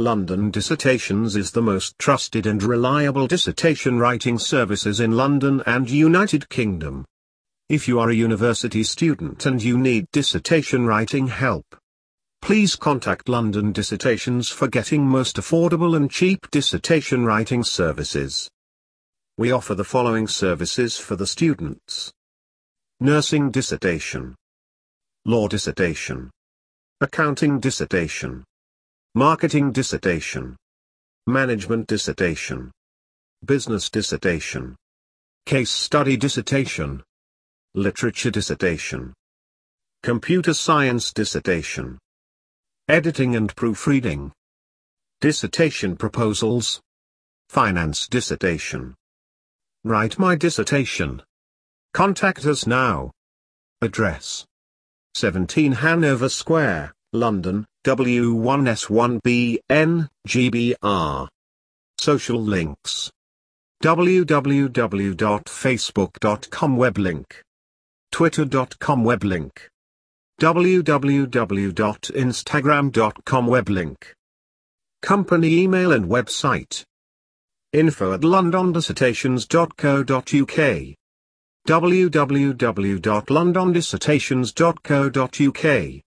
London Dissertations is the most trusted and reliable dissertation writing services in London and United Kingdom. If you are a university student and you need dissertation writing help, please contact London Dissertations for getting most affordable and cheap dissertation writing services. We offer the following services for the students. Nursing dissertation. Law dissertation. Accounting dissertation. Marketing dissertation. Management dissertation. Business dissertation. Case study dissertation. Literature dissertation. Computer science dissertation. Editing and proofreading. Dissertation proposals. Finance dissertation. Write my dissertation. Contact us now. Address 17 Hanover Square, London, W1S1BN, GBR. Social links. www.facebook.com weblink. Twitter.com weblink. www.instagram.com weblink. Company email and website. Info at londondissertations.co.uk www.londondissertations.co.uk